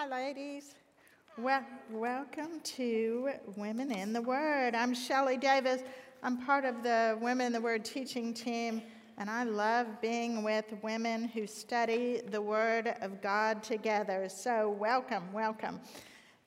Hi, ladies. Well, welcome to Women in the Word. I'm Shelley Davis. I'm part of the Women in the Word teaching team, and I love being with women who study the Word of God together. So, welcome, welcome.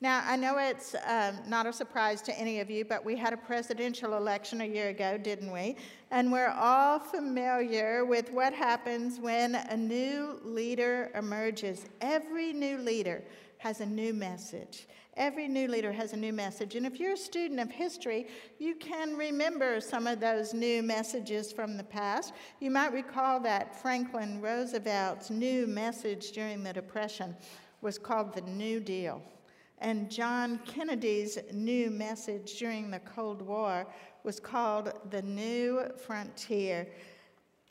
Now, I know it's um, not a surprise to any of you, but we had a presidential election a year ago, didn't we? And we're all familiar with what happens when a new leader emerges. Every new leader has a new message. Every new leader has a new message. And if you're a student of history, you can remember some of those new messages from the past. You might recall that Franklin Roosevelt's new message during the Depression was called the New Deal. And John Kennedy's new message during the Cold War was called the New Frontier.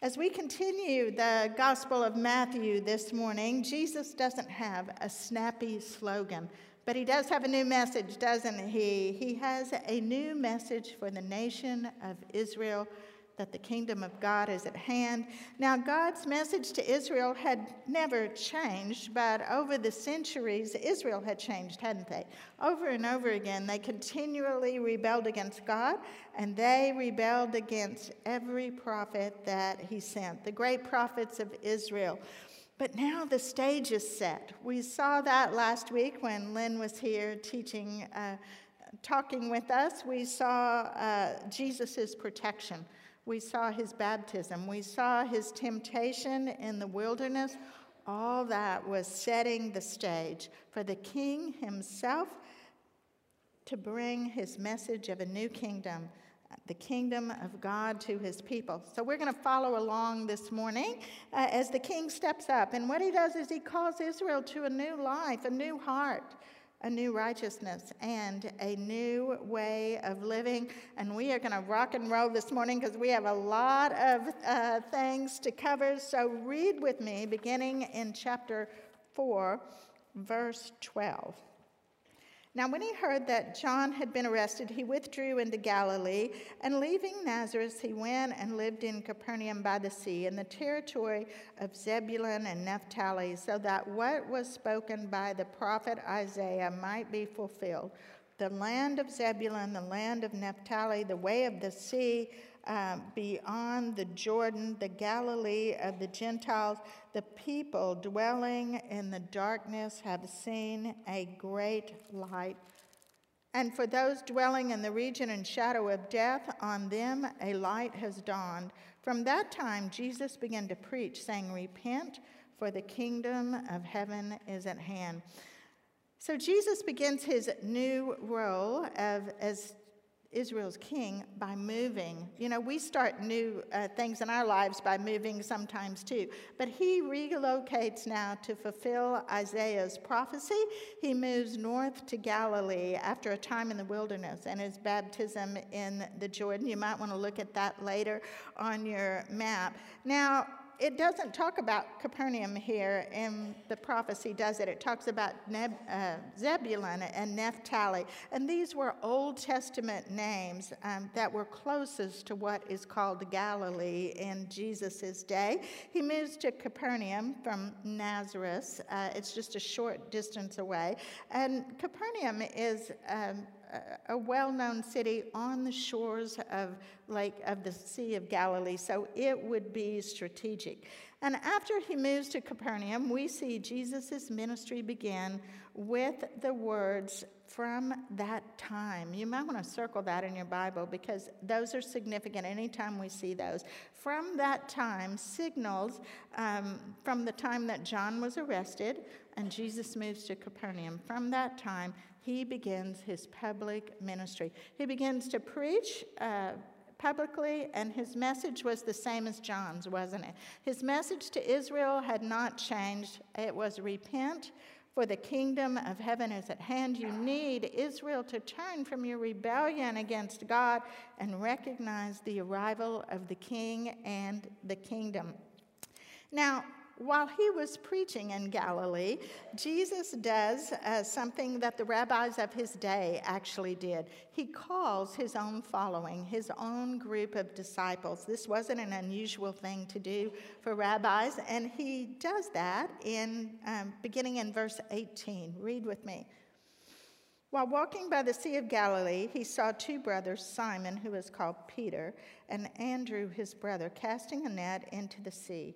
As we continue the Gospel of Matthew this morning, Jesus doesn't have a snappy slogan, but he does have a new message, doesn't he? He has a new message for the nation of Israel that the kingdom of God is at hand. Now, God's message to Israel had never changed, but over the centuries, Israel had changed, hadn't they? Over and over again, they continually rebelled against God, and they rebelled against every prophet that he sent, the great prophets of Israel. But now the stage is set. We saw that last week when Lynn was here teaching, uh, talking with us. We saw uh, Jesus' protection we saw his baptism. We saw his temptation in the wilderness. All that was setting the stage for the king himself to bring his message of a new kingdom, the kingdom of God to his people. So we're going to follow along this morning uh, as the king steps up. And what he does is he calls Israel to a new life, a new heart a new righteousness and a new way of living. And we are going to rock and roll this morning because we have a lot of uh, things to cover. So read with me, beginning in chapter 4, verse 12. Now, when he heard that John had been arrested, he withdrew into Galilee, and leaving Nazareth, he went and lived in Capernaum by the sea, in the territory of Zebulun and Naphtali, so that what was spoken by the prophet Isaiah might be fulfilled. The land of Zebulun, the land of Naphtali, the way of the sea, um, beyond the Jordan, the Galilee of the Gentiles, the people dwelling in the darkness have seen a great light. And for those dwelling in the region and shadow of death, on them a light has dawned. From that time, Jesus began to preach, saying, Repent, for the kingdom of heaven is at hand. So Jesus begins his new role of, as Israel's king by moving. You know, we start new uh, things in our lives by moving sometimes too. But he relocates now to fulfill Isaiah's prophecy. He moves north to Galilee after a time in the wilderness and his baptism in the Jordan. You might want to look at that later on your map. Now, it doesn't talk about Capernaum here in the prophecy, does it? It talks about Neb, uh, Zebulun and Naphtali. And these were Old Testament names um, that were closest to what is called Galilee in Jesus' day. He moves to Capernaum from Nazareth. Uh, it's just a short distance away. And Capernaum is. Um, a well known city on the shores of, Lake, of the Sea of Galilee, so it would be strategic. And after he moves to Capernaum, we see Jesus' ministry begin with the words, from that time. You might want to circle that in your Bible because those are significant anytime we see those. From that time signals um, from the time that John was arrested and Jesus moves to Capernaum. From that time, he begins his public ministry. He begins to preach. Uh, publicly, and his message was the same as John's, wasn't it? His message to Israel had not changed. It was repent, for the kingdom of heaven is at hand. You need Israel to turn from your rebellion against God and recognize the arrival of the king and the kingdom. Now, while he was preaching in Galilee, Jesus does uh, something that the rabbis of his day actually did. He calls his own following, his own group of disciples. This wasn't an unusual thing to do for rabbis, and he does that in um, beginning in verse 18. Read with me. While walking by the Sea of Galilee, he saw two brothers, Simon, who was called Peter, and Andrew, his brother, casting a net into the sea,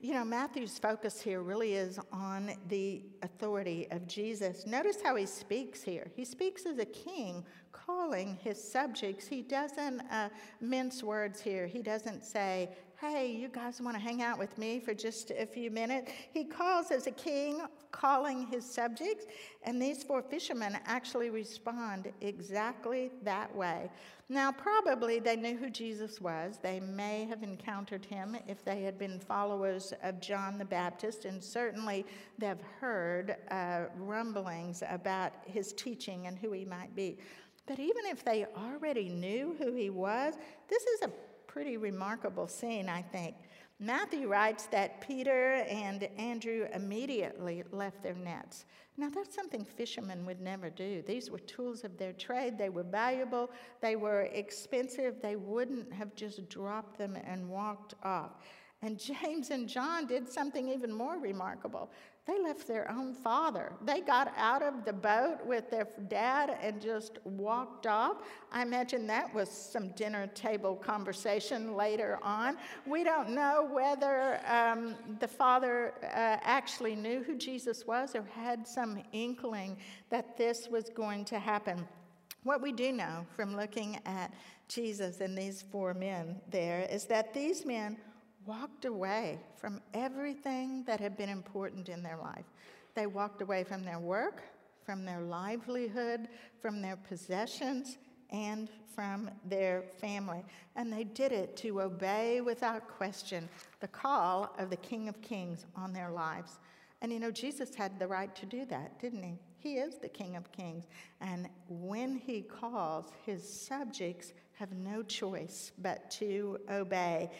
You know, Matthew's focus here really is on the authority of Jesus. Notice how he speaks here. He speaks as a king calling his subjects. He doesn't uh, mince words here. He doesn't say, hey, you guys want to hang out with me for just a few minutes? He calls as a king, calling his subjects, and these four fishermen actually respond exactly that way. Now, probably they knew who Jesus was. They may have encountered him if they had been followers of John the Baptist, and certainly they've heard uh, rumblings about his teaching and who he might be. But even if they already knew who he was, this is a pretty remarkable scene, I think. Matthew writes that Peter and Andrew immediately left their nets. Now, that's something fishermen would never do. These were tools of their trade. They were valuable, they were expensive. They wouldn't have just dropped them and walked off. And James and John did something even more remarkable. They left their own father. They got out of the boat with their dad and just walked off. I imagine that was some dinner table conversation later on. We don't know whether um, the father uh, actually knew who Jesus was or had some inkling that this was going to happen. What we do know from looking at Jesus and these four men there is that these men walked away from everything that had been important in their life. They walked away from their work, from their livelihood, from their possessions, and from their family. And they did it to obey without question the call of the King of Kings on their lives. And you know, Jesus had the right to do that, didn't he? He is the King of Kings. And when he calls, his subjects have no choice but to obey.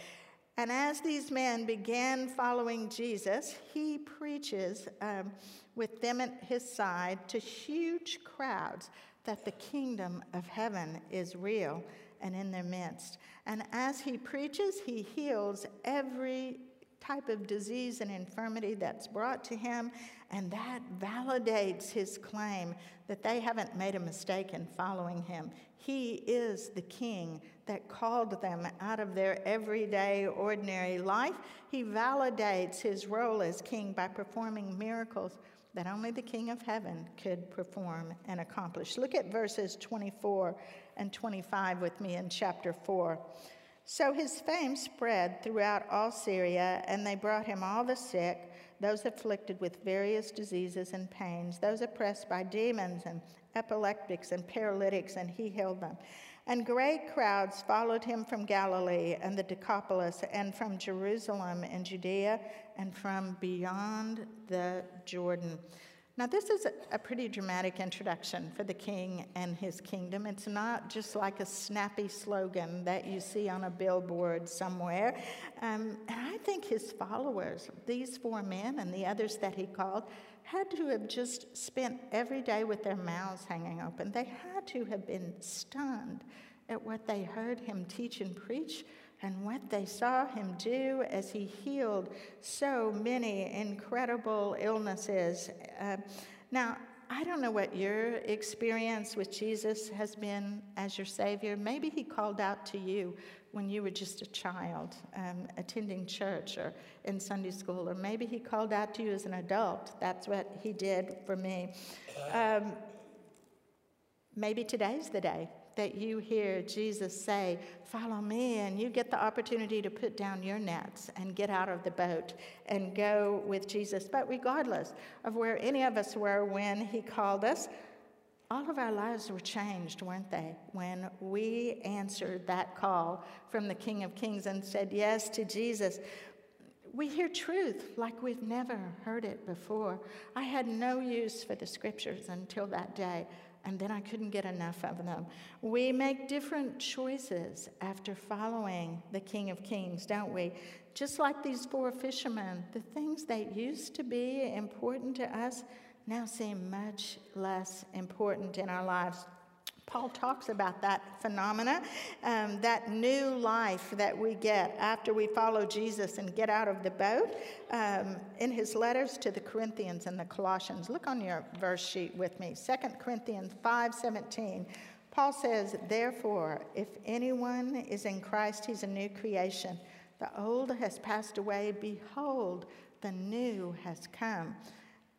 And as these men began following Jesus, he preaches um, with them at his side to huge crowds that the kingdom of heaven is real and in their midst. And as he preaches, he heals every type of disease and infirmity that's brought to him, and that validates his claim that they haven't made a mistake in following him. He is the king that called them out of their everyday, ordinary life. He validates his role as king by performing miracles that only the King of Heaven could perform and accomplish. Look at verses 24 and 25 with me in chapter 4. So his fame spread throughout all Syria, and they brought him all the sick, those afflicted with various diseases and pains, those oppressed by demons and epileptics and paralytics, and he healed them. And great crowds followed him from Galilee and the Decapolis, and from Jerusalem and Judea, and from beyond the Jordan. Now, this is a pretty dramatic introduction for the king and his kingdom. It's not just like a snappy slogan that you see on a billboard somewhere. Um, and I think his followers, these four men and the others that he called, had to have just spent every day with their mouths hanging open. They had to have been stunned at what they heard him teach and preach and what they saw him do as he healed so many incredible illnesses. Uh, now, I don't know what your experience with Jesus has been as your Savior. Maybe He called out to you when you were just a child um, attending church or in Sunday school, or maybe He called out to you as an adult. That's what He did for me. Um, maybe today's the day that you hear Jesus say, Follow me, and you get the opportunity to put down your nets and get out of the boat and go with Jesus. But regardless of where any of us were when he called us, all of our lives were changed, weren't they, when we answered that call from the King of Kings and said yes to Jesus. We hear truth like we've never heard it before. I had no use for the scriptures until that day, and then I couldn't get enough of them. We make different choices after following the King of Kings, don't we? Just like these four fishermen, the things that used to be important to us now seem much less important in our lives. Paul talks about that phenomena, um, that new life that we get after we follow Jesus and get out of the boat um, in his letters to the Corinthians and the Colossians. Look on your verse sheet with me 2 Corinthians 5:17. Paul says, Therefore, if anyone is in Christ, he's a new creation. The old has passed away. Behold, the new has come.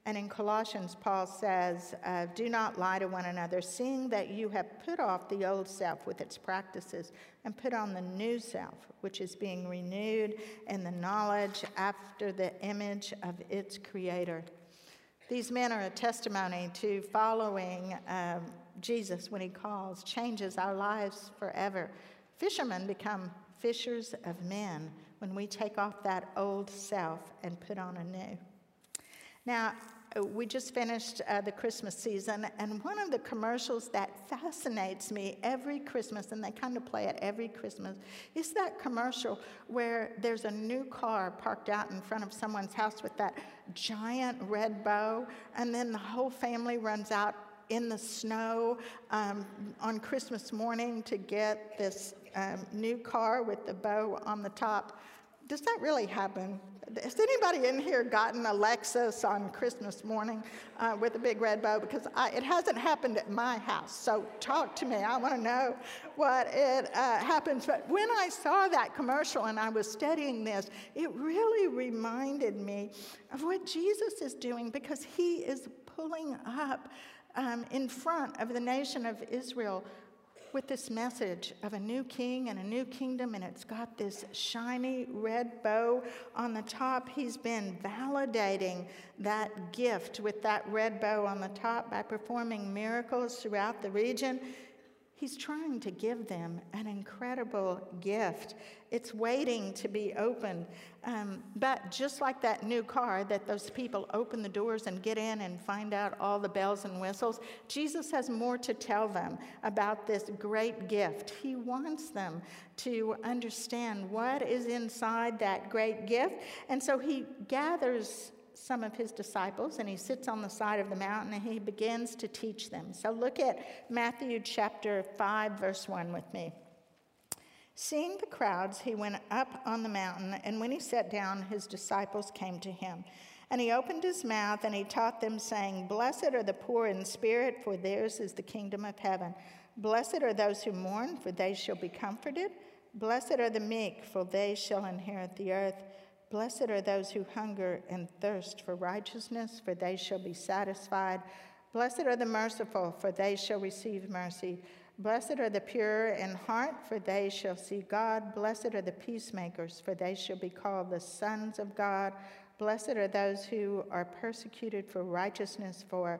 And in Colossians, Paul says, uh, Do not lie to one another, seeing that you have put off the old self with its practices and put on the new self, which is being renewed in the knowledge after the image of its creator. These men are a testimony to following um, Jesus when he calls, changes our lives forever. Fishermen become fishers of men when we take off that old self and put on a new. Now, uh, we just finished uh, the Christmas season, and one of the commercials that fascinates me every Christmas, and they kind of play it every Christmas, is that commercial where there's a new car parked out in front of someone's house with that giant red bow, and then the whole family runs out in the snow um, on Christmas morning to get this um, new car with the bow on the top. Does that really happen? Has anybody in here gotten a Lexus on Christmas morning uh, with a big red bow? Because I, it hasn't happened at my house. So talk to me. I want to know what it uh, happens. But when I saw that commercial and I was studying this, it really reminded me of what Jesus is doing because he is pulling up um, in front of the nation of Israel with this message of a new king and a new kingdom, and it's got this shiny red bow on the top. He's been validating that gift with that red bow on the top by performing miracles throughout the region. He's trying to give them an incredible gift. It's waiting to be opened. Um, but just like that new car, that those people open the doors and get in and find out all the bells and whistles, Jesus has more to tell them about this great gift. He wants them to understand what is inside that great gift. And so he gathers some of his disciples and he sits on the side of the mountain and he begins to teach them. So look at Matthew chapter 5, verse 1 with me. Seeing the crowds, he went up on the mountain, and when he sat down, his disciples came to him. And he opened his mouth and he taught them, saying, Blessed are the poor in spirit, for theirs is the kingdom of heaven. Blessed are those who mourn, for they shall be comforted. Blessed are the meek, for they shall inherit the earth. Blessed are those who hunger and thirst for righteousness, for they shall be satisfied. Blessed are the merciful, for they shall receive mercy. Blessed are the pure in heart, for they shall see God. Blessed are the peacemakers, for they shall be called the sons of God. Blessed are those who are persecuted for righteousness, for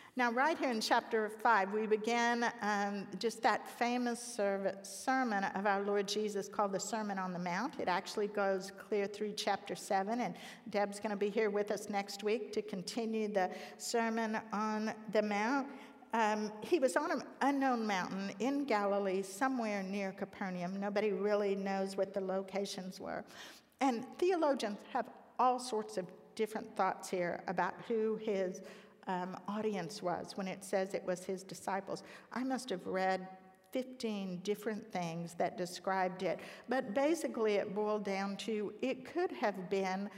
Now, right here in chapter 5, we begin um, just that famous sermon of our Lord Jesus called the Sermon on the Mount. It actually goes clear through chapter 7, and Deb's going to be here with us next week to continue the Sermon on the Mount. Um, he was on an unknown mountain in Galilee, somewhere near Capernaum. Nobody really knows what the locations were. And theologians have all sorts of different thoughts here about who his um, audience was when it says it was his disciples. I must have read 15 different things that described it, but basically it boiled down to it could have been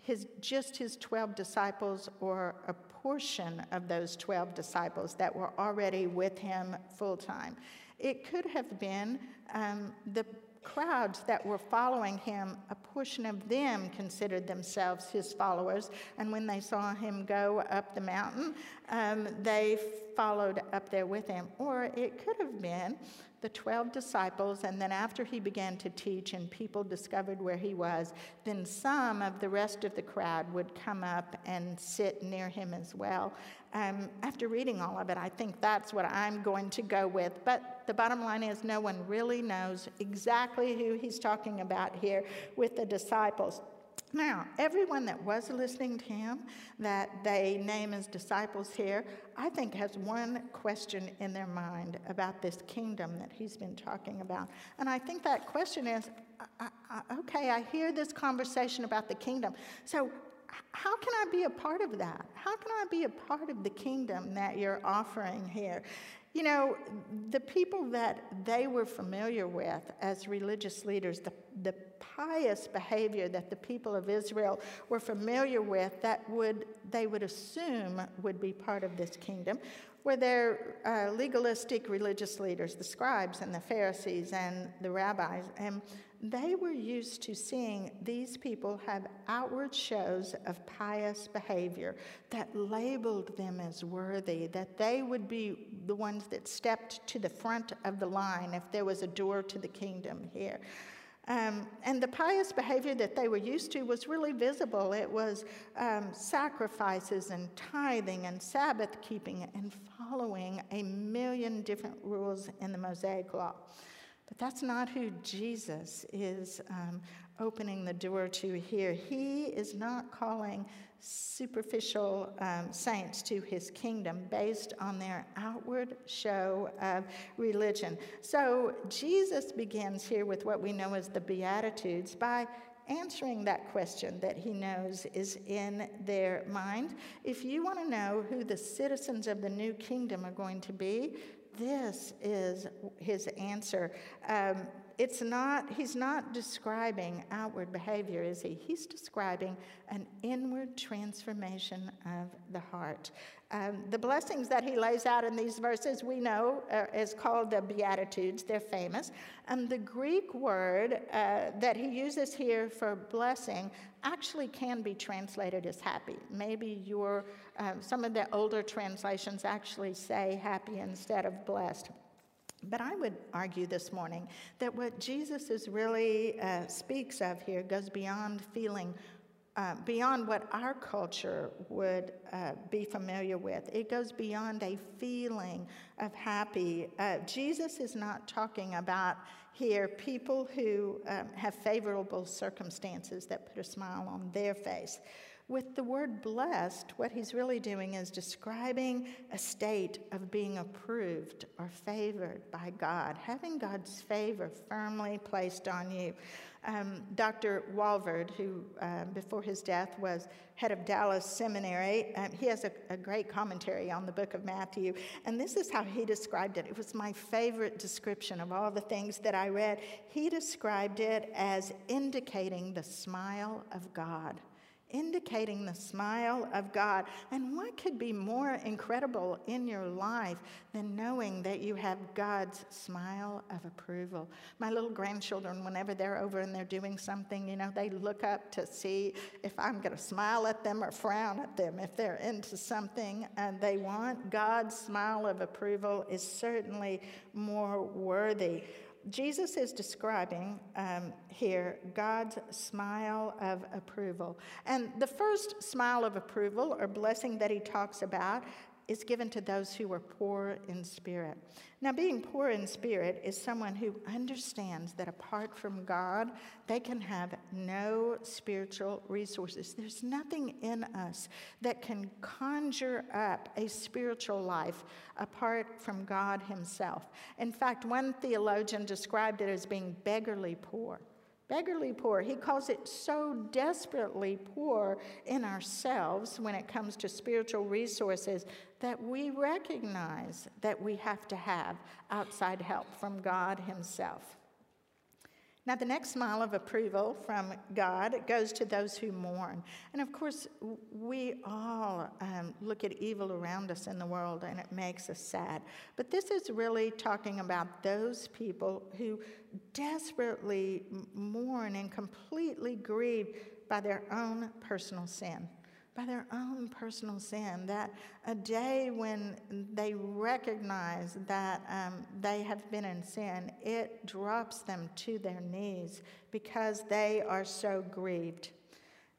his, just his 12 disciples or a portion of those 12 disciples that were already with him full time. It could have been um, the crowds that were following him, a portion of them considered themselves his followers. And when they saw him go up the mountain, um, they followed up there with him. Or it could have been the 12 disciples, and then after he began to teach and people discovered where he was, then some of the rest of the crowd would come up and sit near him as well. Um, after reading all of it, I think that's what I'm going to go with. But the bottom line is, no one really knows exactly who he's talking about here with the disciples. Now, everyone that was listening to him, that they name as disciples here, I think has one question in their mind about this kingdom that he's been talking about. And I think that question is I, I, okay, I hear this conversation about the kingdom. So, how can I be a part of that? How can I be a part of the kingdom that you're offering here? You know, the people that they were familiar with as religious leaders, the, the pious behavior that the people of Israel were familiar with, that would they would assume would be part of this kingdom, were their uh, legalistic religious leaders, the scribes and the Pharisees and the rabbis. And they were used to seeing these people have outward shows of pious behavior that labeled them as worthy, that they would be the ones that stepped to the front of the line if there was a door to the kingdom here. Um, and the pious behavior that they were used to was really visible. It was um, sacrifices and tithing and Sabbath keeping and following a million different rules in the Mosaic Law. But that's not who Jesus is um, opening the door to here. He is not calling superficial um, saints to his kingdom based on their outward show of religion. So Jesus begins here with what we know as the Beatitudes by answering that question that he knows is in their mind. If you want to know who the citizens of the new kingdom are going to be, this is his answer. Um, it's not, he's not describing outward behavior, is he? He's describing an inward transformation of the heart. Um, the blessings that he lays out in these verses, we know, uh, is called the Beatitudes. They're famous. And the Greek word uh, that he uses here for blessing actually can be translated as happy. Maybe your, uh, some of the older translations actually say happy instead of blessed. But I would argue this morning that what Jesus is really uh, speaks of here goes beyond feeling uh, beyond what our culture would uh, be familiar with. It goes beyond a feeling of happy. Uh, Jesus is not talking about here people who um, have favorable circumstances that put a smile on their face. With the word blessed, what he's really doing is describing a state of being approved or favored by God, having God's favor firmly placed on you. Um, Dr. Walvoord, who uh, before his death was head of Dallas Seminary, um, he has a, a, great commentary on the book of Matthew. And this is how he described it. It was my favorite description of all the things that I read. He described it as indicating the smile of God indicating the smile of God. And what could be more incredible in your life than knowing that you have God's smile of approval? My little grandchildren, whenever they're over and they're doing something, you know, they look up to see if I'm going to smile at them or frown at them. If they're into something and they want God's smile of approval is certainly more worthy. Jesus is describing um, here God's smile of approval. And the first smile of approval or blessing that he talks about is given to those who are poor in spirit. Now, being poor in spirit is someone who understands that apart from God, they can have no spiritual resources. There's nothing in us that can conjure up a spiritual life apart from God Himself. In fact, one theologian described it as being beggarly poor beggarly poor. He calls it so desperately poor in ourselves when it comes to spiritual resources that we recognize that we have to have outside help from God Himself. Now, the next smile of approval from God goes to those who mourn. And of course, we all um, look at evil around us in the world and it makes us sad. But this is really talking about those people who desperately mourn and completely grieve by their own personal sin by their own personal sin. That a day when they recognize that um, they have been in sin, it drops them to their knees because they are so grieved.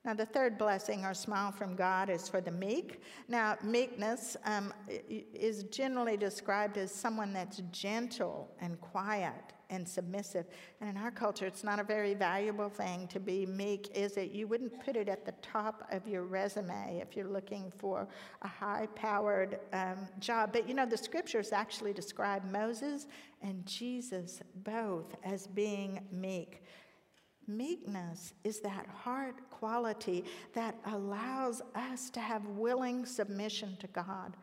Now, the third blessing or smile from God is for the meek. Now, meekness um, is generally described as someone that's gentle and quiet and submissive. And in our culture, it's not a very valuable thing to be meek, is it? You wouldn't put it at the top of your resume if you're looking for a high powered um, job. But you know, the scriptures actually describe Moses and Jesus both as being meek. Meekness is that heart quality that allows us to have willing submission to God.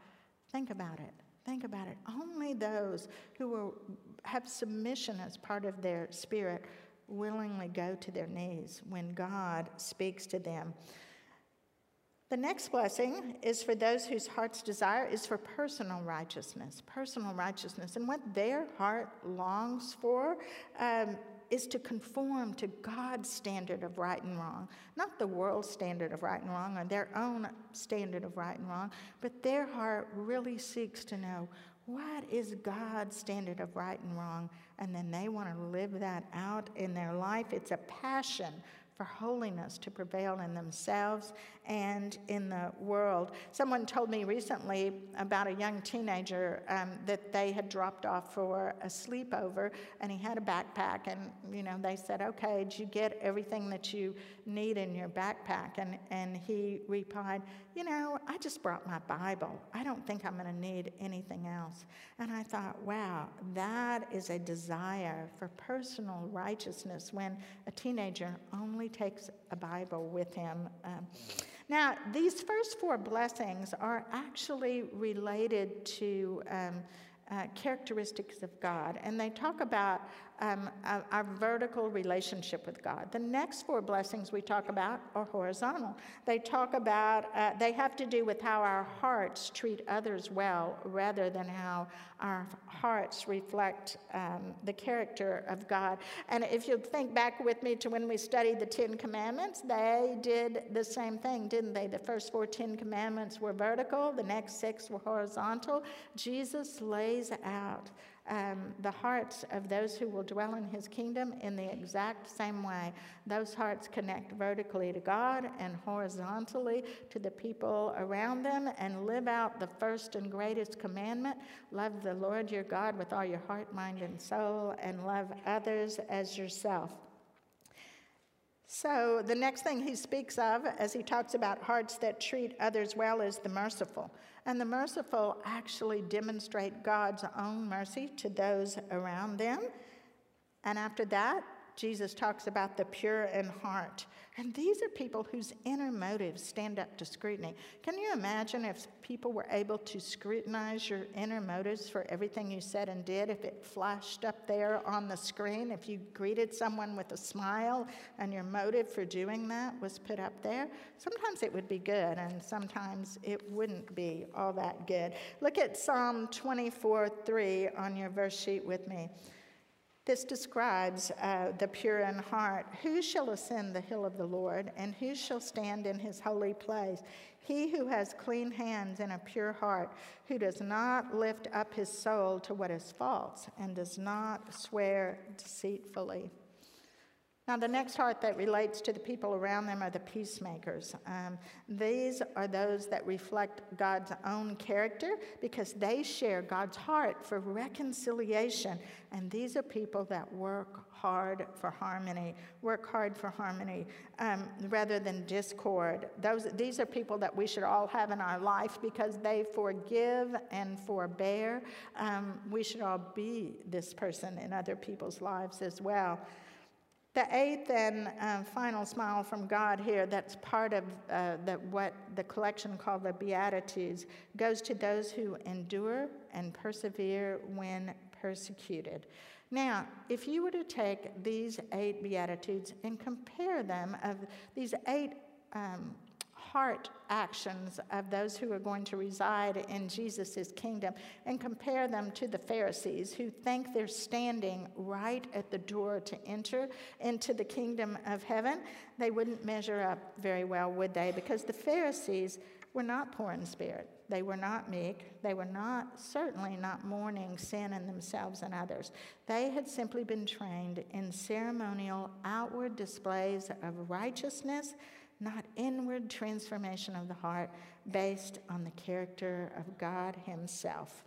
Think about it. Think about it. Only those who are, have submission as part of their spirit willingly go to their knees when God speaks to them. The next blessing is for those whose heart's desire is for personal righteousness, personal righteousness. And what their heart longs for um, is to conform to God's standard of right and wrong, not the world's standard of right and wrong or their own standard of right and wrong, but their heart really seeks to know what is God's standard of right and wrong, and then they want to live that out in their life. It's a passion for holiness to prevail in themselves and in the world. Someone told me recently about a young teenager um, that they had dropped off for a sleepover, and he had a backpack. And you know, they said, "Okay, did you get everything that you need in your backpack?" And and he replied, "You know, I just brought my Bible. I don't think I'm going to need anything else." And I thought, "Wow, that is a desire for personal righteousness when a teenager only takes a Bible with him." Um, now, these first four blessings are actually related to um, uh, characteristics of God, and they talk about um, our vertical relationship with God. The next four blessings we talk about are horizontal. They talk about, uh, they have to do with how our hearts treat others well rather than how our hearts reflect um, the character of God. And if you think back with me to when we studied the Ten Commandments, they did the same thing, didn't they? The first four Ten Commandments were vertical, the next six were horizontal. Jesus lays out um, the hearts of those who will dwell in his kingdom in the exact same way. Those hearts connect vertically to God and horizontally to the people around them and live out the first and greatest commandment love the Lord your God with all your heart, mind, and soul, and love others as yourself. So, the next thing he speaks of as he talks about hearts that treat others well is the merciful. And the merciful actually demonstrate God's own mercy to those around them. And after that, Jesus talks about the pure in heart. And these are people whose inner motives stand up to scrutiny. Can you imagine if people were able to scrutinize your inner motives for everything you said and did, if it flashed up there on the screen, if you greeted someone with a smile and your motive for doing that was put up there? Sometimes it would be good, and sometimes it wouldn't be all that good. Look at Psalm 24 3 on your verse sheet with me. This describes uh, the pure in heart. Who shall ascend the hill of the Lord, and who shall stand in his holy place? He who has clean hands and a pure heart, who does not lift up his soul to what is false, and does not swear deceitfully. Now, the next heart that relates to the people around them are the peacemakers. Um, these are those that reflect God's own character because they share God's heart for reconciliation. And these are people that work hard for harmony, work hard for harmony um, rather than discord. Those, these are people that we should all have in our life because they forgive and forbear. Um, we should all be this person in other people's lives as well. The eighth and uh, final smile from God here, that's part of uh, the, what the collection called the Beatitudes, goes to those who endure and persevere when persecuted. Now, if you were to take these eight Beatitudes and compare them, of these eight um, heart actions of those who are going to reside in Jesus' kingdom and compare them to the Pharisees who think they're standing right at the door to enter into the kingdom of heaven, they wouldn't measure up very well, would they? Because the Pharisees were not poor in spirit. They were not meek. They were not, certainly not mourning sin in themselves and others. They had simply been trained in ceremonial outward displays of righteousness, not inward transformation of the heart based on the character of God Himself.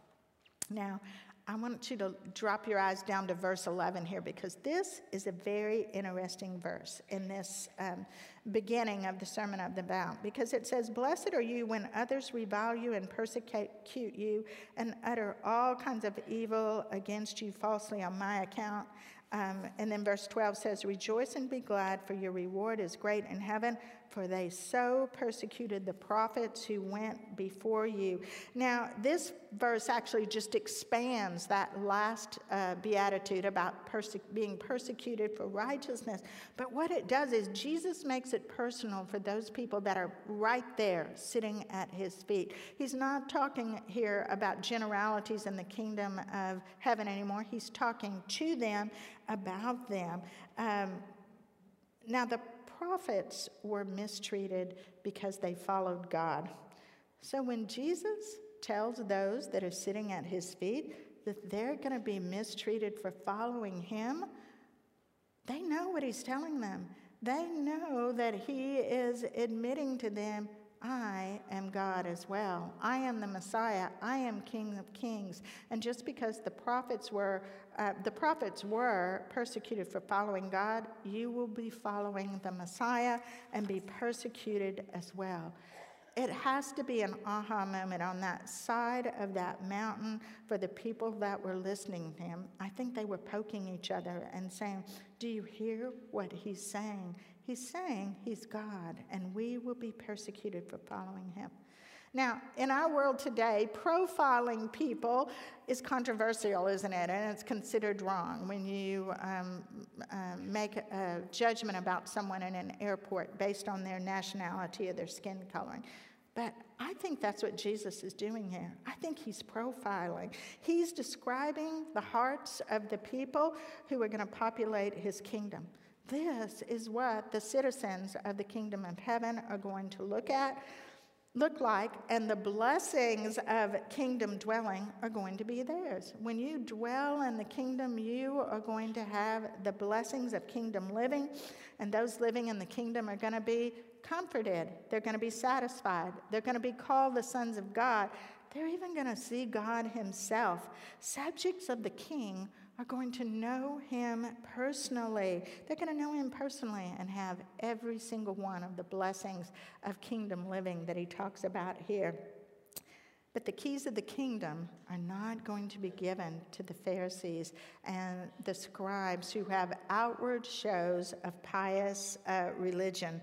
Now, I want you to drop your eyes down to verse 11 here because this is a very interesting verse in this um, beginning of the Sermon of the Mount because it says, Blessed are you when others revile you and persecute you and utter all kinds of evil against you falsely on my account. Um, and then verse 12 says, Rejoice and be glad, for your reward is great in heaven, for they so persecuted the prophets who went before you. Now, this verse actually just expands that last uh, beatitude about perse- being persecuted for righteousness. But what it does is Jesus makes it personal for those people that are right there sitting at his feet. He's not talking here about generalities in the kingdom of heaven anymore, he's talking to them about them. Um, now, the prophets were mistreated because they followed God. So when Jesus tells those that are sitting at his feet that they're going to be mistreated for following him, they know what he's telling them. They know that he is admitting to them I am God as well. I am the Messiah. I am King of Kings. And just because the prophets were uh, the prophets were persecuted for following God, you will be following the Messiah and be persecuted as well. It has to be an aha moment on that side of that mountain for the people that were listening to him. I think they were poking each other and saying, Do you hear what he's saying? He's saying he's God, and we will be persecuted for following him. Now, in our world today, profiling people is controversial, isn't it? And it's considered wrong when you um, uh, make a judgment about someone in an airport based on their nationality or their skin coloring. But I think that's what Jesus is doing here. I think he's profiling. He's describing the hearts of the people who are going to populate his kingdom. This is what the citizens of the kingdom of heaven are going to look at look like, and the blessings of kingdom dwelling are going to be theirs. When you dwell in the kingdom, you are going to have the blessings of kingdom living, and those living in the kingdom are going to be comforted. They're going to be satisfied. They're going to be called the sons of God. They're even going to see God Himself. Subjects of the king are going to know him personally. They're going to know him personally and have every single one of the blessings of kingdom living that he talks about here. But the keys of the kingdom are not going to be given to the Pharisees and the scribes who have outward shows of pious uh, religion.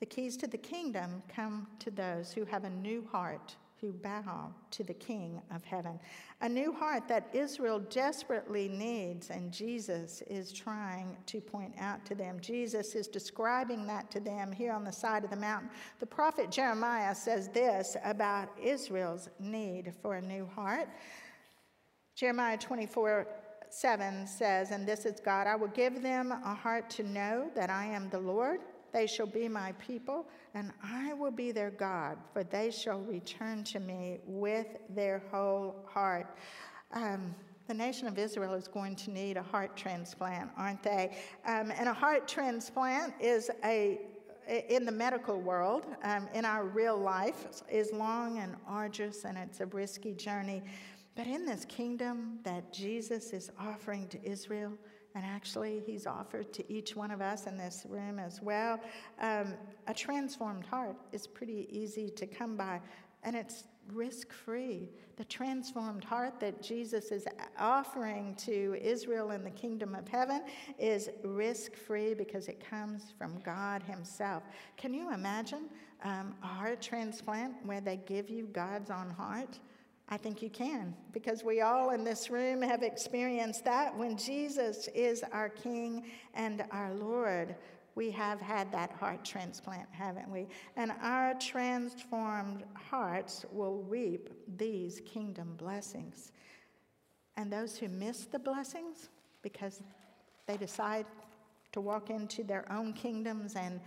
The keys to the kingdom come to those who have a new heart who bow to the King of heaven. A new heart that Israel desperately needs, and Jesus is trying to point out to them. Jesus is describing that to them here on the side of the mountain. The prophet Jeremiah says this about Israel's need for a new heart. Jeremiah 24 7 says, And this is God, I will give them a heart to know that I am the Lord they shall be my people, and I will be their God, for they shall return to me with their whole heart. Um, the nation of Israel is going to need a heart transplant, aren't they? Um, and a heart transplant is a in the medical world, um, in our real life, is long and arduous, and it's a risky journey. But in this kingdom that Jesus is offering to Israel, and actually, he's offered to each one of us in this room as well. Um, a transformed heart is pretty easy to come by, and it's risk free. The transformed heart that Jesus is offering to Israel in the kingdom of heaven is risk free because it comes from God Himself. Can you imagine um, a heart transplant where they give you God's own heart? I think you can, because we all in this room have experienced that when Jesus is our King and our Lord. We have had that heart transplant, haven't we? And our transformed hearts will reap these kingdom blessings. And those who miss the blessings because they decide to walk into their own kingdoms and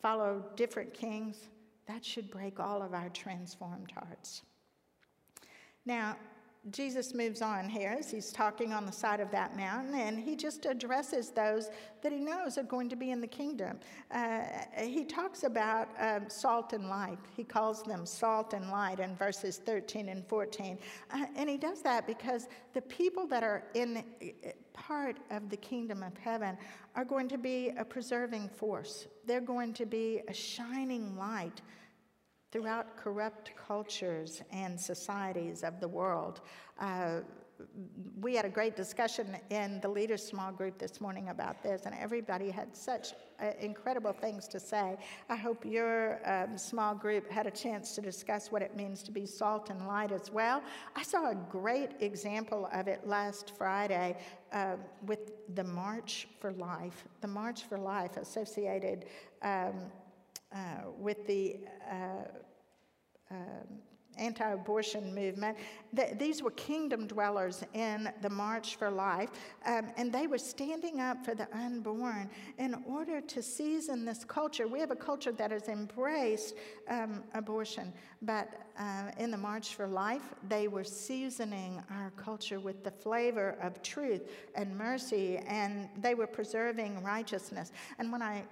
follow different kings, that should break all of our transformed hearts. Now, Jesus moves on here as he's talking on the side of that mountain, and he just addresses those that he knows are going to be in the kingdom. Uh, he talks about uh, salt and light. He calls them salt and light in verses 13 and 14. Uh, and he does that because the people that are in uh, part of the kingdom of heaven are going to be a preserving force, they're going to be a shining light throughout corrupt cultures and societies of the world. Uh, we had a great discussion in the leaders small group this morning about this, and everybody had such uh, incredible things to say. I hope your um, small group had a chance to discuss what it means to be salt and light as well. I saw a great example of it last Friday uh, with the March for Life. The March for Life associated um, uh, with the uh, um, anti abortion movement. these were kingdom dwellers in the March for Life, um, and they were standing up for the unborn in order to season this culture. We have a culture that has embraced um, abortion, but uh, in the March for Life, they were seasoning our culture with the flavor of truth and mercy, and they were preserving righteousness. And when I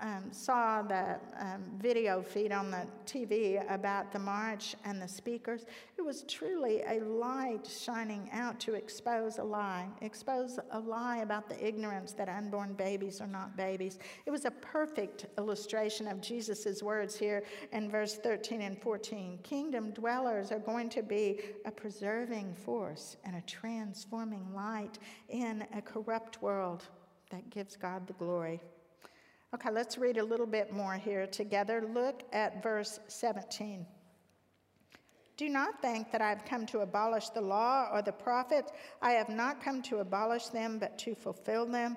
um, saw the um, video feed on the TV about the march and the speakers, it was truly a light shining out to expose a lie, expose a lie about the ignorance that unborn babies are not babies. It was a perfect illustration of Jesus' words here in verse 13 and 14. Kingdom dwellers are going to be a preserving force and a transforming light in a corrupt world that gives God the glory. Okay, let's read a little bit more here together. Look at verse 17. Do not think that I have come to abolish the law or the prophets. I have not come to abolish them, but to fulfill them.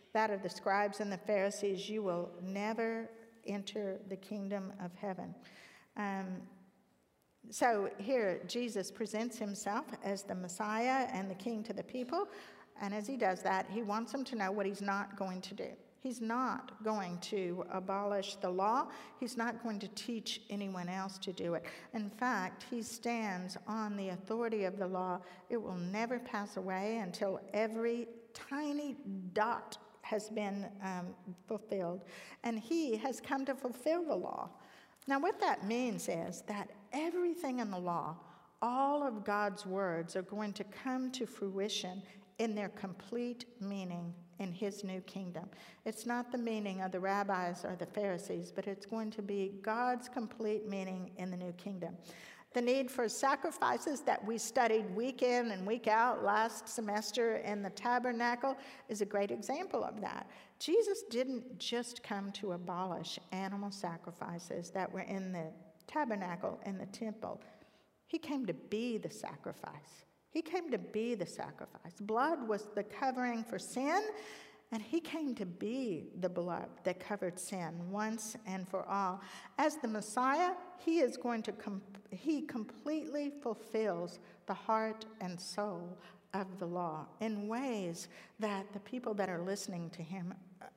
that of the scribes and the Pharisees, you will never enter the kingdom of heaven. Um, so here, Jesus presents himself as the Messiah and the King to the people. And as he does that, he wants them to know what he's not going to do. He's not going to abolish the law. He's not going to teach anyone else to do it. In fact, he stands on the authority of the law. It will never pass away until every tiny dot has been um, fulfilled, and he has come to fulfill the law. Now, what that means is that everything in the law, all of God's words, are going to come to fruition in their complete meaning in his new kingdom. It's not the meaning of the rabbis or the Pharisees, but it's going to be God's complete meaning in the new kingdom. The need for sacrifices that we studied week in and week out last semester in the tabernacle is a great example of that. Jesus didn't just come to abolish animal sacrifices that were in the tabernacle and the temple, He came to be the sacrifice. He came to be the sacrifice. Blood was the covering for sin, and he came to be the blood that covered sin once and for all. As the Messiah, he is going to com- he completely fulfills the heart and soul of the law in ways that the people that are listening to him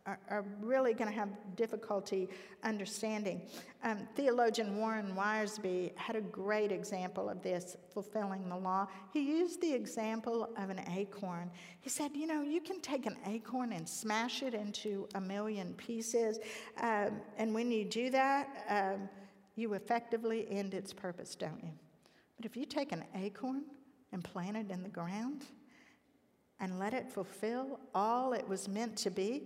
are, are really going to have difficulty understanding. Um, theologian Warren Wiersbe had a great example of this, fulfilling the law. He used the example of an acorn. He said, You know, you can take an acorn and smash it into a million pieces, um, and when you do that, um, you effectively end its purpose, don't you? But if you take an acorn and plant it in the ground, and let it fulfill all it was meant to be,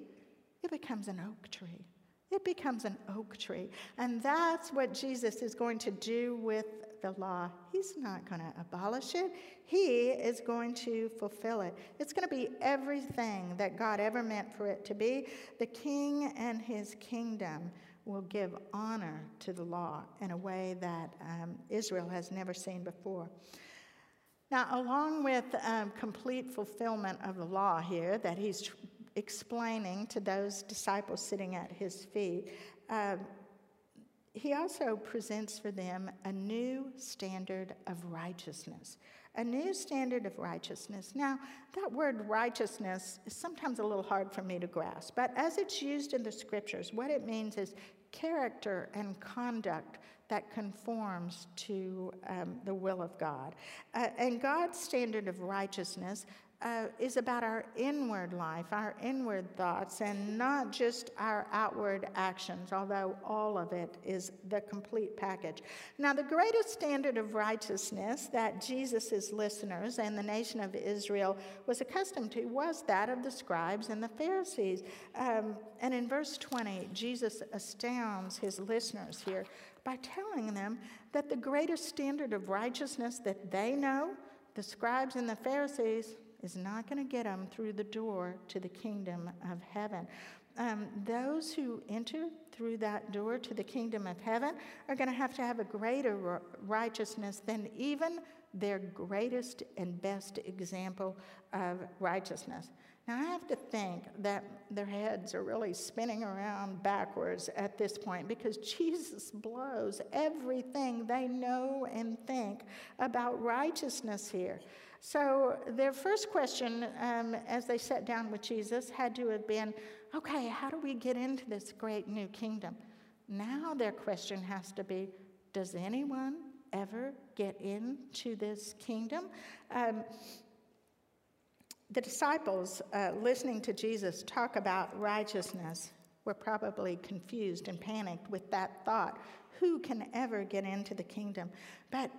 it becomes an oak tree. It becomes an oak tree. And that's what Jesus is going to do with the law. He's not going to abolish it, He is going to fulfill it. It's going to be everything that God ever meant for it to be. The king and his kingdom will give honor to the law in a way that um, Israel has never seen before. Now, along with um, complete fulfillment of the law here that he's explaining to those disciples sitting at his feet, uh, he also presents for them a new standard of righteousness. A new standard of righteousness. Now, that word righteousness is sometimes a little hard for me to grasp, but as it's used in the scriptures, what it means is character and conduct that conforms to um, the will of God. Uh, and God's standard of righteousness uh, is about our inward life, our inward thoughts, and not just our outward actions, although all of it is the complete package. Now, the greatest standard of righteousness that Jesus' listeners and the nation of Israel was accustomed to was that of the scribes and the Pharisees. Um, and in verse 20, Jesus astounds his listeners here by telling them that the greatest standard of righteousness that they know, the scribes and the Pharisees, is not going to get them through the door to the kingdom of heaven. Um, those who enter through that door to the kingdom of heaven are going to have to have a greater righteousness than even their greatest and best example of righteousness. Now, I have to think that their heads are really spinning around backwards at this point because Jesus blows everything they know and think about righteousness here. So, their first question um, as they sat down with Jesus had to have been okay, how do we get into this great new kingdom? Now, their question has to be does anyone ever get into this kingdom? Um, the disciples, uh, listening to Jesus talk about righteousness, were probably confused and panicked with that thought who can ever get into the kingdom? But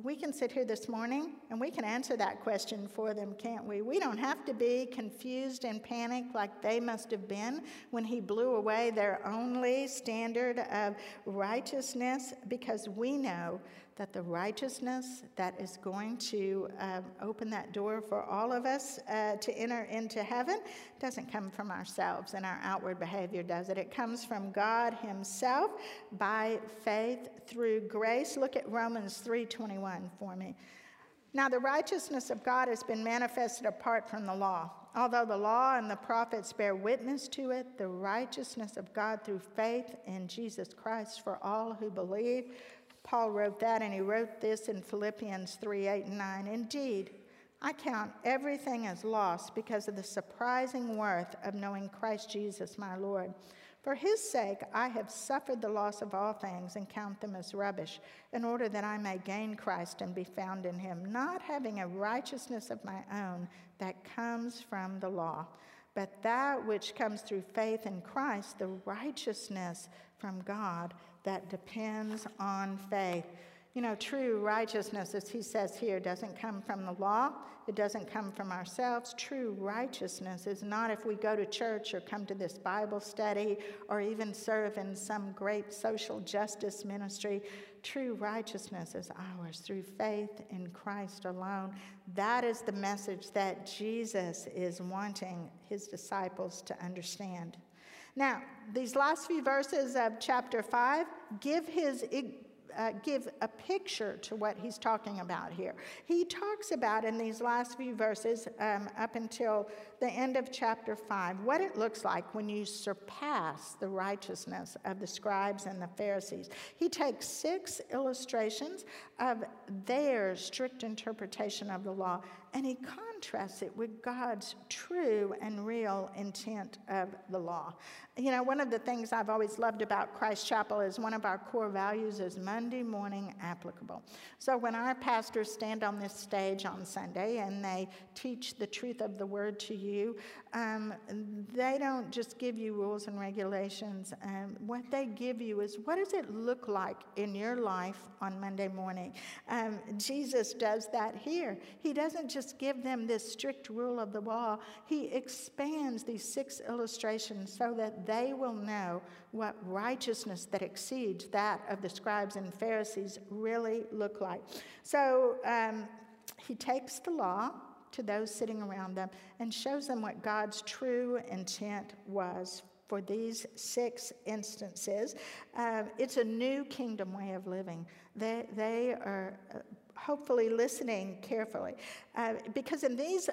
we can sit here this morning and we can answer that question for them, can't we? We don't have to be confused and panicked like they must have been when he blew away their only standard of righteousness because we know that the righteousness that is going to uh, open that door for all of us uh, to enter into heaven doesn't come from ourselves and our outward behavior, does it? It comes from God Himself by faith through grace. Look at Romans 3:21 for me. Now, the righteousness of God has been manifested apart from the law. Although the law and the prophets bear witness to it, the righteousness of God through faith in Jesus Christ for all who believe. Paul wrote that, and he wrote this in Philippians 3 8 and 9. Indeed, I count everything as loss because of the surprising worth of knowing Christ Jesus, my Lord. For his sake, I have suffered the loss of all things and count them as rubbish, in order that I may gain Christ and be found in him, not having a righteousness of my own that comes from the law, but that which comes through faith in Christ, the righteousness from God that depends on faith. You know, true righteousness, as he says here, doesn't come from the law. It doesn't come from ourselves. True righteousness is not if we go to church or come to this Bible study or even serve in some great social justice ministry. True righteousness is ours through faith in Christ alone. That is the message that Jesus is wanting his disciples to understand. Now, these last few verses of chapter 5 give his uh, give a picture to what he's talking about here. He talks about in these last few verses, um, up until the end of chapter 5, what it looks like when you surpass the righteousness of the scribes and the Pharisees. He takes six illustrations of their strict interpretation of the law and he contrasts it with God's true and real intent of the law. You know, one of the things I've always loved about Christ Chapel is one of our core values is Monday morning applicable. So when our pastors stand on this stage on Sunday and they teach the truth of the word to you, um, they don't just give you rules and regulations. Um, what they give you is what does it look like in your life on Monday morning? Um, Jesus does that here. He doesn't just give them this strict rule of the law, he expands these six illustrations so that they will know what righteousness that exceeds that of the scribes and Pharisees really look like. So um, he takes the law to those sitting around them and shows them what God's true intent was for these six instances. Uh, it's a new kingdom way of living. They, they are uh, hopefully listening carefully. Uh, because in these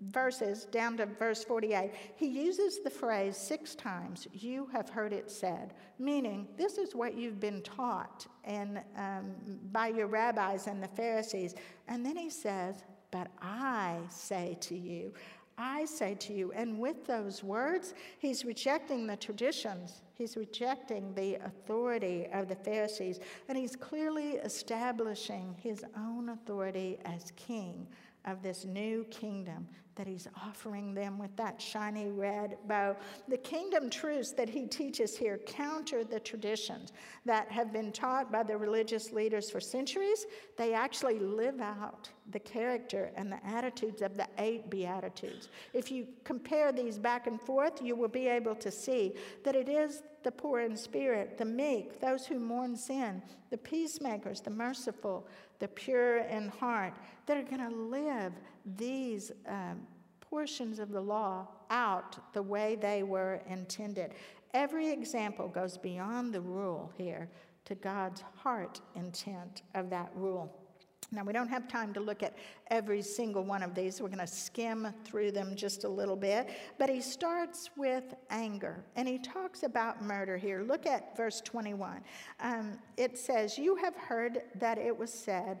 verses, down to verse 48, he uses the phrase six times, you have heard it said, meaning this is what you've been taught and, um, by your rabbis and the Pharisees. And then he says, but I say to you, I say to you. And with those words, he's rejecting the traditions, he's rejecting the authority of the Pharisees, and he's clearly establishing his own authority as king of this new kingdom that he's offering them with that shiny red bow. The kingdom truths that he teaches here counter the traditions that have been taught by the religious leaders for centuries. They actually live out the character and the attitudes of the eight Beatitudes. If you compare these back and forth, you will be able to see that it is the poor in spirit, the meek, those who mourn sin, the peacemakers, the merciful, the pure in heart, that are going to live these um, portions of the law out the way they were intended. Every example goes beyond the rule here to God's heart intent of that rule. Now, we don't have time to look at every single one of these. We're going to skim through them just a little bit. But he starts with anger, and he talks about murder here. Look at verse 21. Um, it says, You have heard that it was said,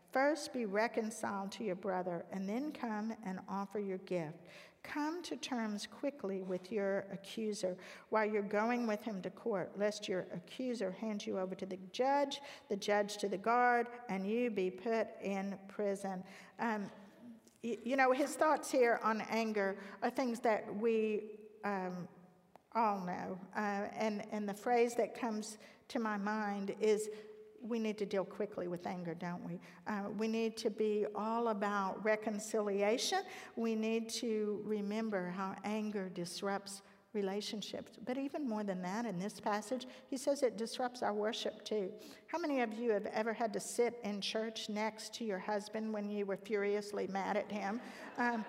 First be reconciled to your brother, and then come and offer your gift. Come to terms quickly with your accuser while you're going with him to court, lest your accuser hand you over to the judge, the judge to the guard, and you be put in prison. Um, you know, his thoughts here on anger are things that we um, all know. Uh, and, and the phrase that comes to my mind is we need to deal quickly with anger, don't we? Uh, we need to be all about reconciliation. We need to remember how anger disrupts relationships. But even more than that, in this passage, he says it disrupts our worship too. How many of you have ever had to sit in church next to your husband when you were furiously mad at him? Um,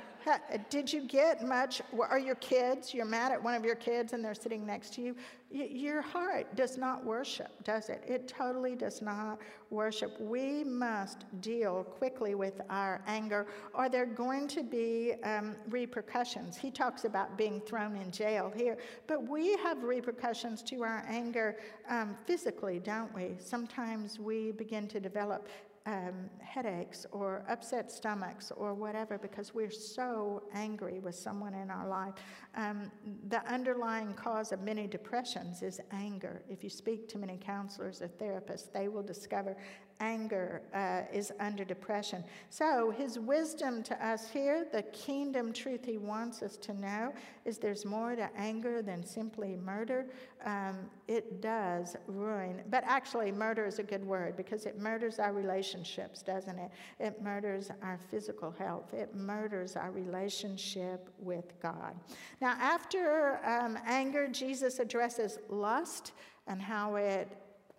did you get much? Are your kids, you're mad at one of your kids and they're sitting next to you? Your heart does not worship, does it? It totally does not worship. We must deal quickly with our anger, or there going to be um, repercussions. He talks about being thrown in jail here, but we have repercussions to our anger um, physically, don't we? Sometimes we begin to develop um, headaches or upset stomachs or whatever because we're so angry with someone in our life. Um, the underlying cause of many depressions is anger. If you speak to many counselors or therapists, they will discover anger uh, is under depression. So, his wisdom to us here, the kingdom truth he wants us to know, is there's more to anger than simply murder. Um, it does ruin, but actually, murder is a good word because it murders our relationships, doesn't it? It murders our physical health, it murders our relationship with God. Now, after um, anger, Jesus addresses lust and how it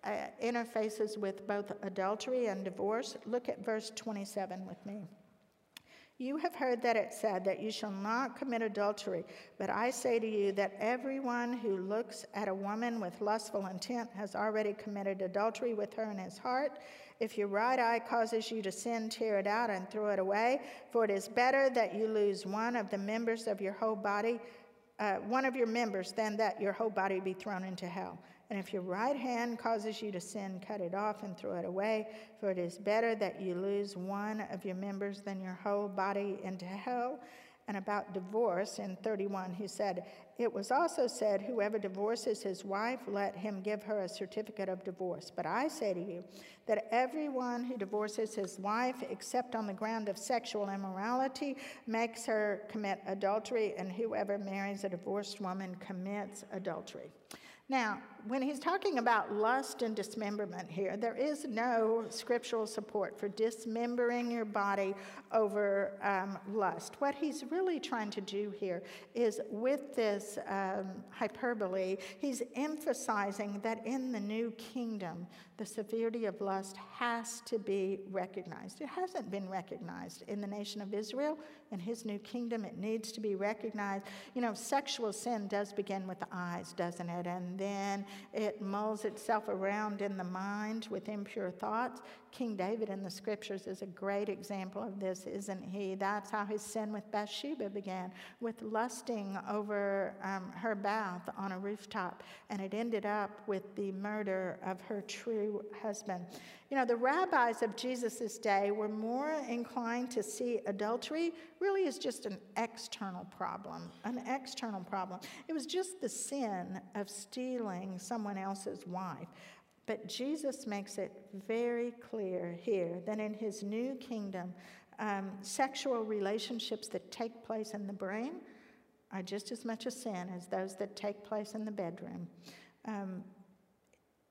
uh, interfaces with both adultery and divorce. Look at verse 27 with me. You have heard that it said that you shall not commit adultery, but I say to you that everyone who looks at a woman with lustful intent has already committed adultery with her in his heart. If your right eye causes you to sin, tear it out and throw it away, for it is better that you lose one of the members of your whole body, uh, one of your members, than that your whole body be thrown into hell. And if your right hand causes you to sin, cut it off and throw it away, for it is better that you lose one of your members than your whole body into hell. And about divorce in 31, he said, It was also said, Whoever divorces his wife, let him give her a certificate of divorce. But I say to you that everyone who divorces his wife, except on the ground of sexual immorality, makes her commit adultery, and whoever marries a divorced woman commits adultery. Now, when he's talking about lust and dismemberment here, there is no scriptural support for dismembering your body over um, lust. What he's really trying to do here is with this um, hyperbole, he's emphasizing that in the new kingdom, the severity of lust has to be recognized. It hasn't been recognized in the nation of Israel. In his new kingdom, it needs to be recognized. You know, sexual sin does begin with the eyes, doesn't it? And then it mulls itself around in the mind with impure thoughts. King David in the scriptures is a great example of this, isn't he? That's how his sin with Bathsheba began, with lusting over um, her bath on a rooftop, and it ended up with the murder of her true husband. You know, the rabbis of Jesus' day were more inclined to see adultery really as just an external problem, an external problem. It was just the sin of stealing someone else's wife. But Jesus makes it very clear here that in his new kingdom, um, sexual relationships that take place in the brain are just as much a sin as those that take place in the bedroom. Um,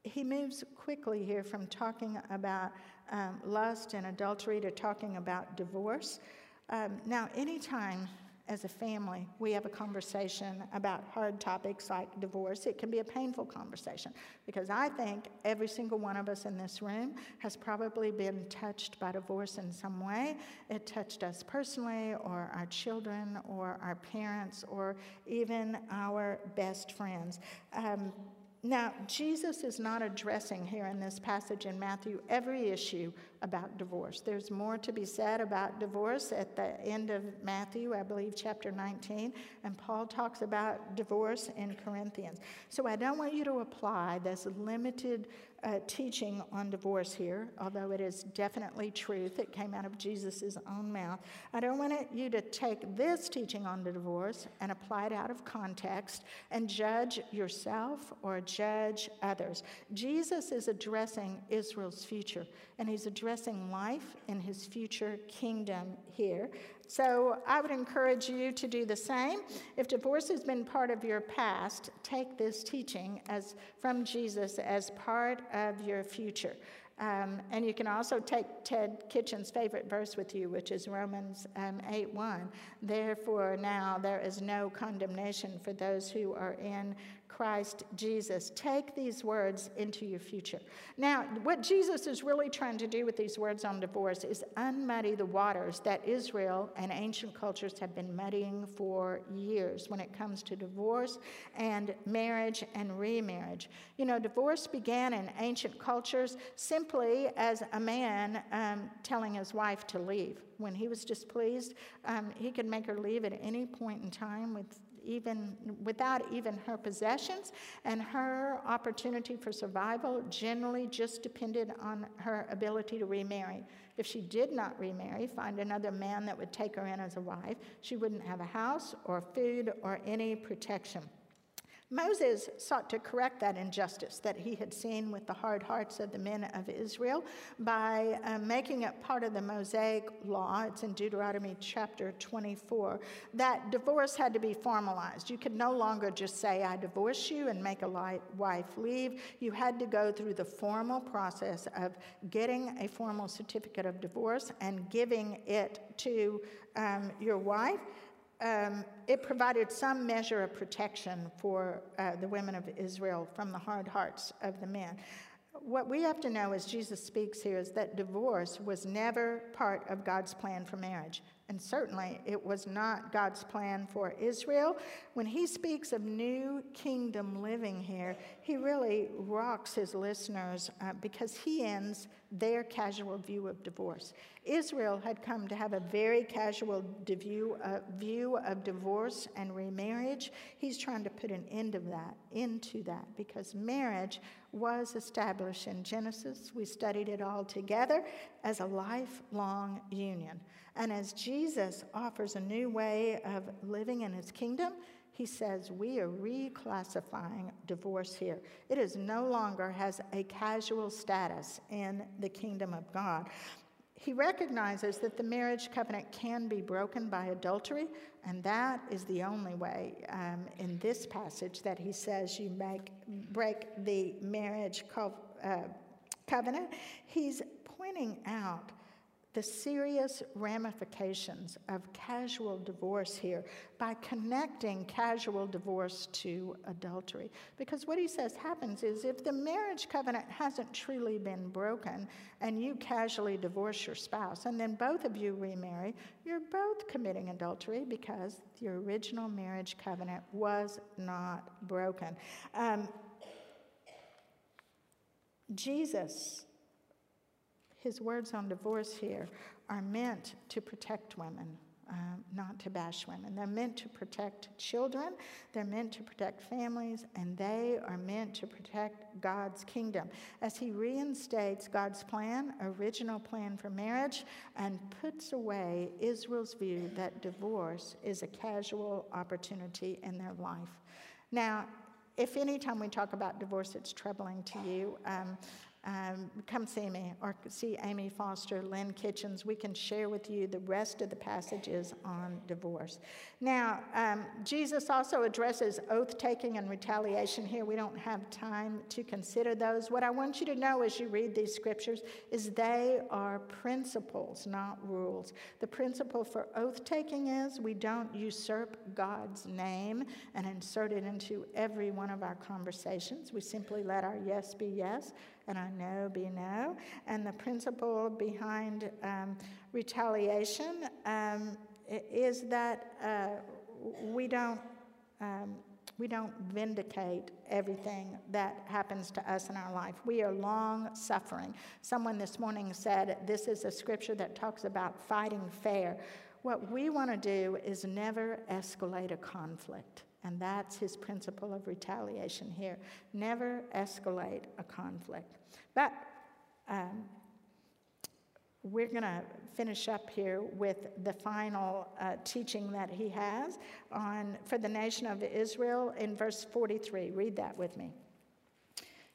he moves quickly here from talking about um, lust and adultery to talking about divorce. Um, now, anytime as a family, we have a conversation about hard topics like divorce. It can be a painful conversation because I think every single one of us in this room has probably been touched by divorce in some way. It touched us personally, or our children, or our parents, or even our best friends. Um, now, Jesus is not addressing here in this passage in Matthew every issue about divorce. There's more to be said about divorce at the end of Matthew, I believe, chapter 19, and Paul talks about divorce in Corinthians. So I don't want you to apply this limited uh, teaching on divorce here, although it is definitely truth. It came out of Jesus' own mouth. I don't want you to take this teaching on the divorce and apply it out of context and judge yourself or judge others. Jesus is addressing Israel's future, and he's addressing life in his future kingdom here. So I would encourage you to do the same. If divorce has been part of your past, take this teaching as from Jesus as part of your future. Um, and you can also take Ted Kitchens' favorite verse with you, which is Romans um, 8 1. Therefore, now there is no condemnation for those who are in Christ Jesus. Take these words into your future. Now, what Jesus is really trying to do with these words on divorce is unmuddy the waters that Israel and ancient cultures have been muddying for years when it comes to divorce and marriage and remarriage. You know, divorce began in ancient cultures simply as a man um, telling his wife to leave. When he was displeased, um, he could make her leave at any point in time with even without even her possessions, and her opportunity for survival generally just depended on her ability to remarry. If she did not remarry, find another man that would take her in as a wife, she wouldn't have a house or food or any protection. Moses sought to correct that injustice that he had seen with the hard hearts of the men of Israel by uh, making it part of the Mosaic law. It's in Deuteronomy chapter 24 that divorce had to be formalized. You could no longer just say, I divorce you and make a wife leave. You had to go through the formal process of getting a formal certificate of divorce and giving it to um, your wife um, it provided some measure of protection for uh, the women of Israel from the hard hearts of the men. What we have to know as Jesus speaks here is that divorce was never part of God's plan for marriage. And certainly it was not God's plan for Israel. When he speaks of new kingdom living here, he really rocks his listeners uh, because he ends their casual view of divorce. Israel had come to have a very casual view, uh, view of divorce and remarriage. He's trying to put an end of that into that because marriage was established in Genesis. We studied it all together as a lifelong union. And as Jesus offers a new way of living in his kingdom, he says we are reclassifying divorce here. It is no longer has a casual status in the kingdom of God. He recognizes that the marriage covenant can be broken by adultery, and that is the only way um, in this passage that he says you make, break the marriage co- uh, covenant. He's pointing out the serious ramifications of casual divorce here by connecting casual divorce to adultery. Because what he says happens is if the marriage covenant hasn't truly been broken and you casually divorce your spouse and then both of you remarry, you're both committing adultery because the original marriage covenant was not broken. Um, Jesus his words on divorce here are meant to protect women. Um, not to bash women. They're meant to protect children, they're meant to protect families, and they are meant to protect God's kingdom. As He reinstates God's plan, original plan for marriage, and puts away Israel's view that divorce is a casual opportunity in their life. Now, if anytime we talk about divorce, it's troubling to you, um, um, come see me or see Amy Foster, Lynn Kitchens. We can share with you the rest of the passages on divorce. Now, um, Jesus also addresses oath taking and retaliation here. We don't have time to consider those. What I want you to know as you read these scriptures is they are principles, not rules. The principle for oath taking is we don't usurp God's name and insert it into every one of our conversations. We simply let our yes be yes and I know be no. And the principle behind um, retaliation um, is that uh, we don't. Um, we don't vindicate everything that happens to us in our life. We are long suffering. Someone this morning said this is a scripture that talks about fighting fair. What we want to do is never escalate a conflict. And that's his principle of retaliation here. Never escalate a conflict. But um, we're going to finish up here with the final uh, teaching that he has on for the nation of Israel in verse 43. Read that with me.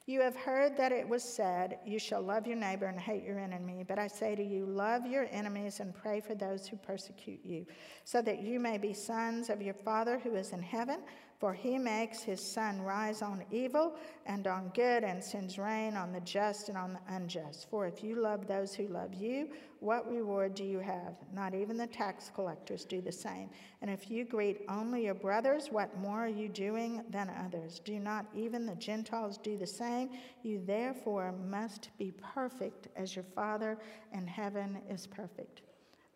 You have heard that it was said, You shall love your neighbor and hate your enemy. But I say to you, love your enemies and pray for those who persecute you, so that you may be sons of your Father who is in heaven. For he makes his sun rise on evil and on good, and sends rain on the just and on the unjust. For if you love those who love you, what reward do you have? Not even the tax collectors do the same. And if you greet only your brothers, what more are you doing than others? Do not even the Gentiles do the same? You therefore must be perfect as your Father in heaven is perfect.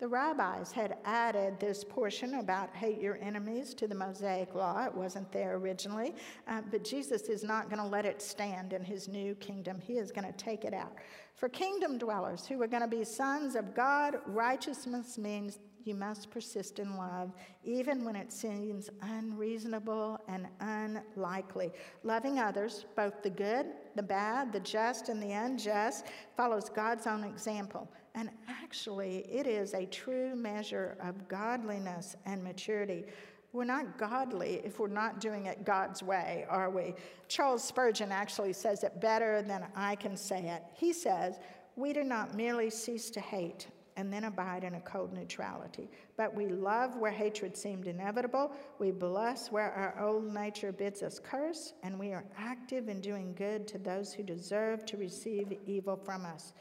The rabbis had added this portion about hate your enemies to the Mosaic law. It wasn't there originally, uh, but Jesus is not going to let it stand in his new kingdom. He is going to take it out. For kingdom dwellers who are going to be sons of God, righteousness means you must persist in love, even when it seems unreasonable and unlikely. Loving others, both the good, the bad, the just, and the unjust, follows God's own example. And actually, it is a true measure of godliness and maturity. We're not godly if we're not doing it God's way, are we? Charles Spurgeon actually says it better than I can say it. He says, We do not merely cease to hate and then abide in a cold neutrality, but we love where hatred seemed inevitable, we bless where our old nature bids us curse, and we are active in doing good to those who deserve to receive evil from us.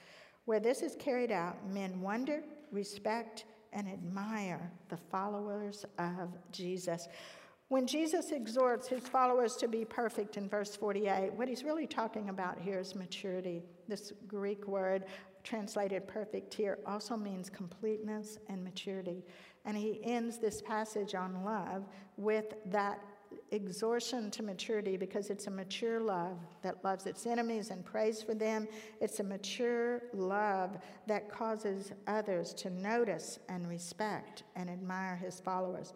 Where this is carried out, men wonder, respect, and admire the followers of Jesus. When Jesus exhorts his followers to be perfect in verse 48, what he's really talking about here is maturity. This Greek word translated perfect here also means completeness and maturity. And he ends this passage on love with that exhortation to maturity because it's a mature love that loves its enemies and prays for them. It's a mature love that causes others to notice and respect and admire his followers.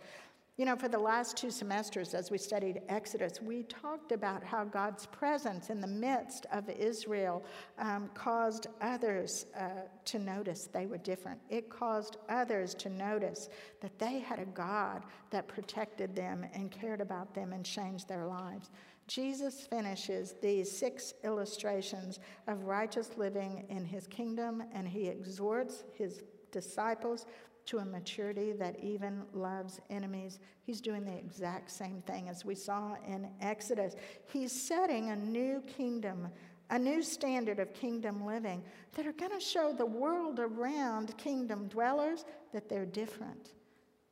You know, for the last two semesters, as we studied Exodus, we talked about how God's presence in the midst of Israel um, caused others uh, to notice they were different. It caused others to notice that they had a God that protected them and cared about them and changed their lives. Jesus finishes these six illustrations of righteous living in his kingdom, and he exhorts his disciples to a maturity that even loves enemies. He's doing the exact same thing as we saw in Exodus. He's setting a new kingdom, a new standard of kingdom living that are going to show the world around kingdom dwellers that they're different,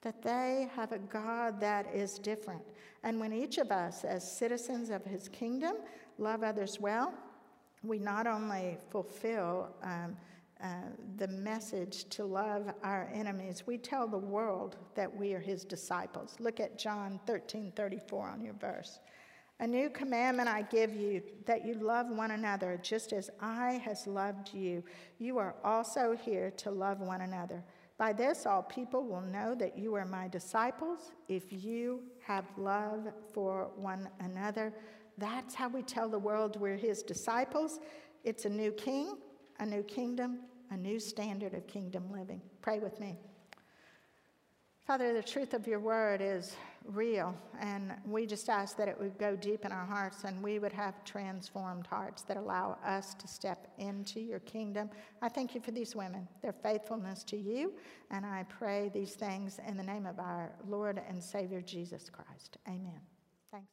that they have a God that is different. And when each of us, as citizens of his kingdom, love others well, we not only fulfill. Um, uh, the message to love our enemies. We tell the world that we are his disciples. Look at John 13 34 on your verse. A new commandment I give you that you love one another just as I has loved you. You are also here to love one another. By this, all people will know that you are my disciples if you have love for one another. That's how we tell the world we're his disciples. It's a new king, a new kingdom, a new standard of kingdom living. Pray with me. Father, the truth of your word is real, and we just ask that it would go deep in our hearts and we would have transformed hearts that allow us to step into your kingdom. I thank you for these women, their faithfulness to you, and I pray these things in the name of our Lord and Savior Jesus Christ. Amen. Thanks.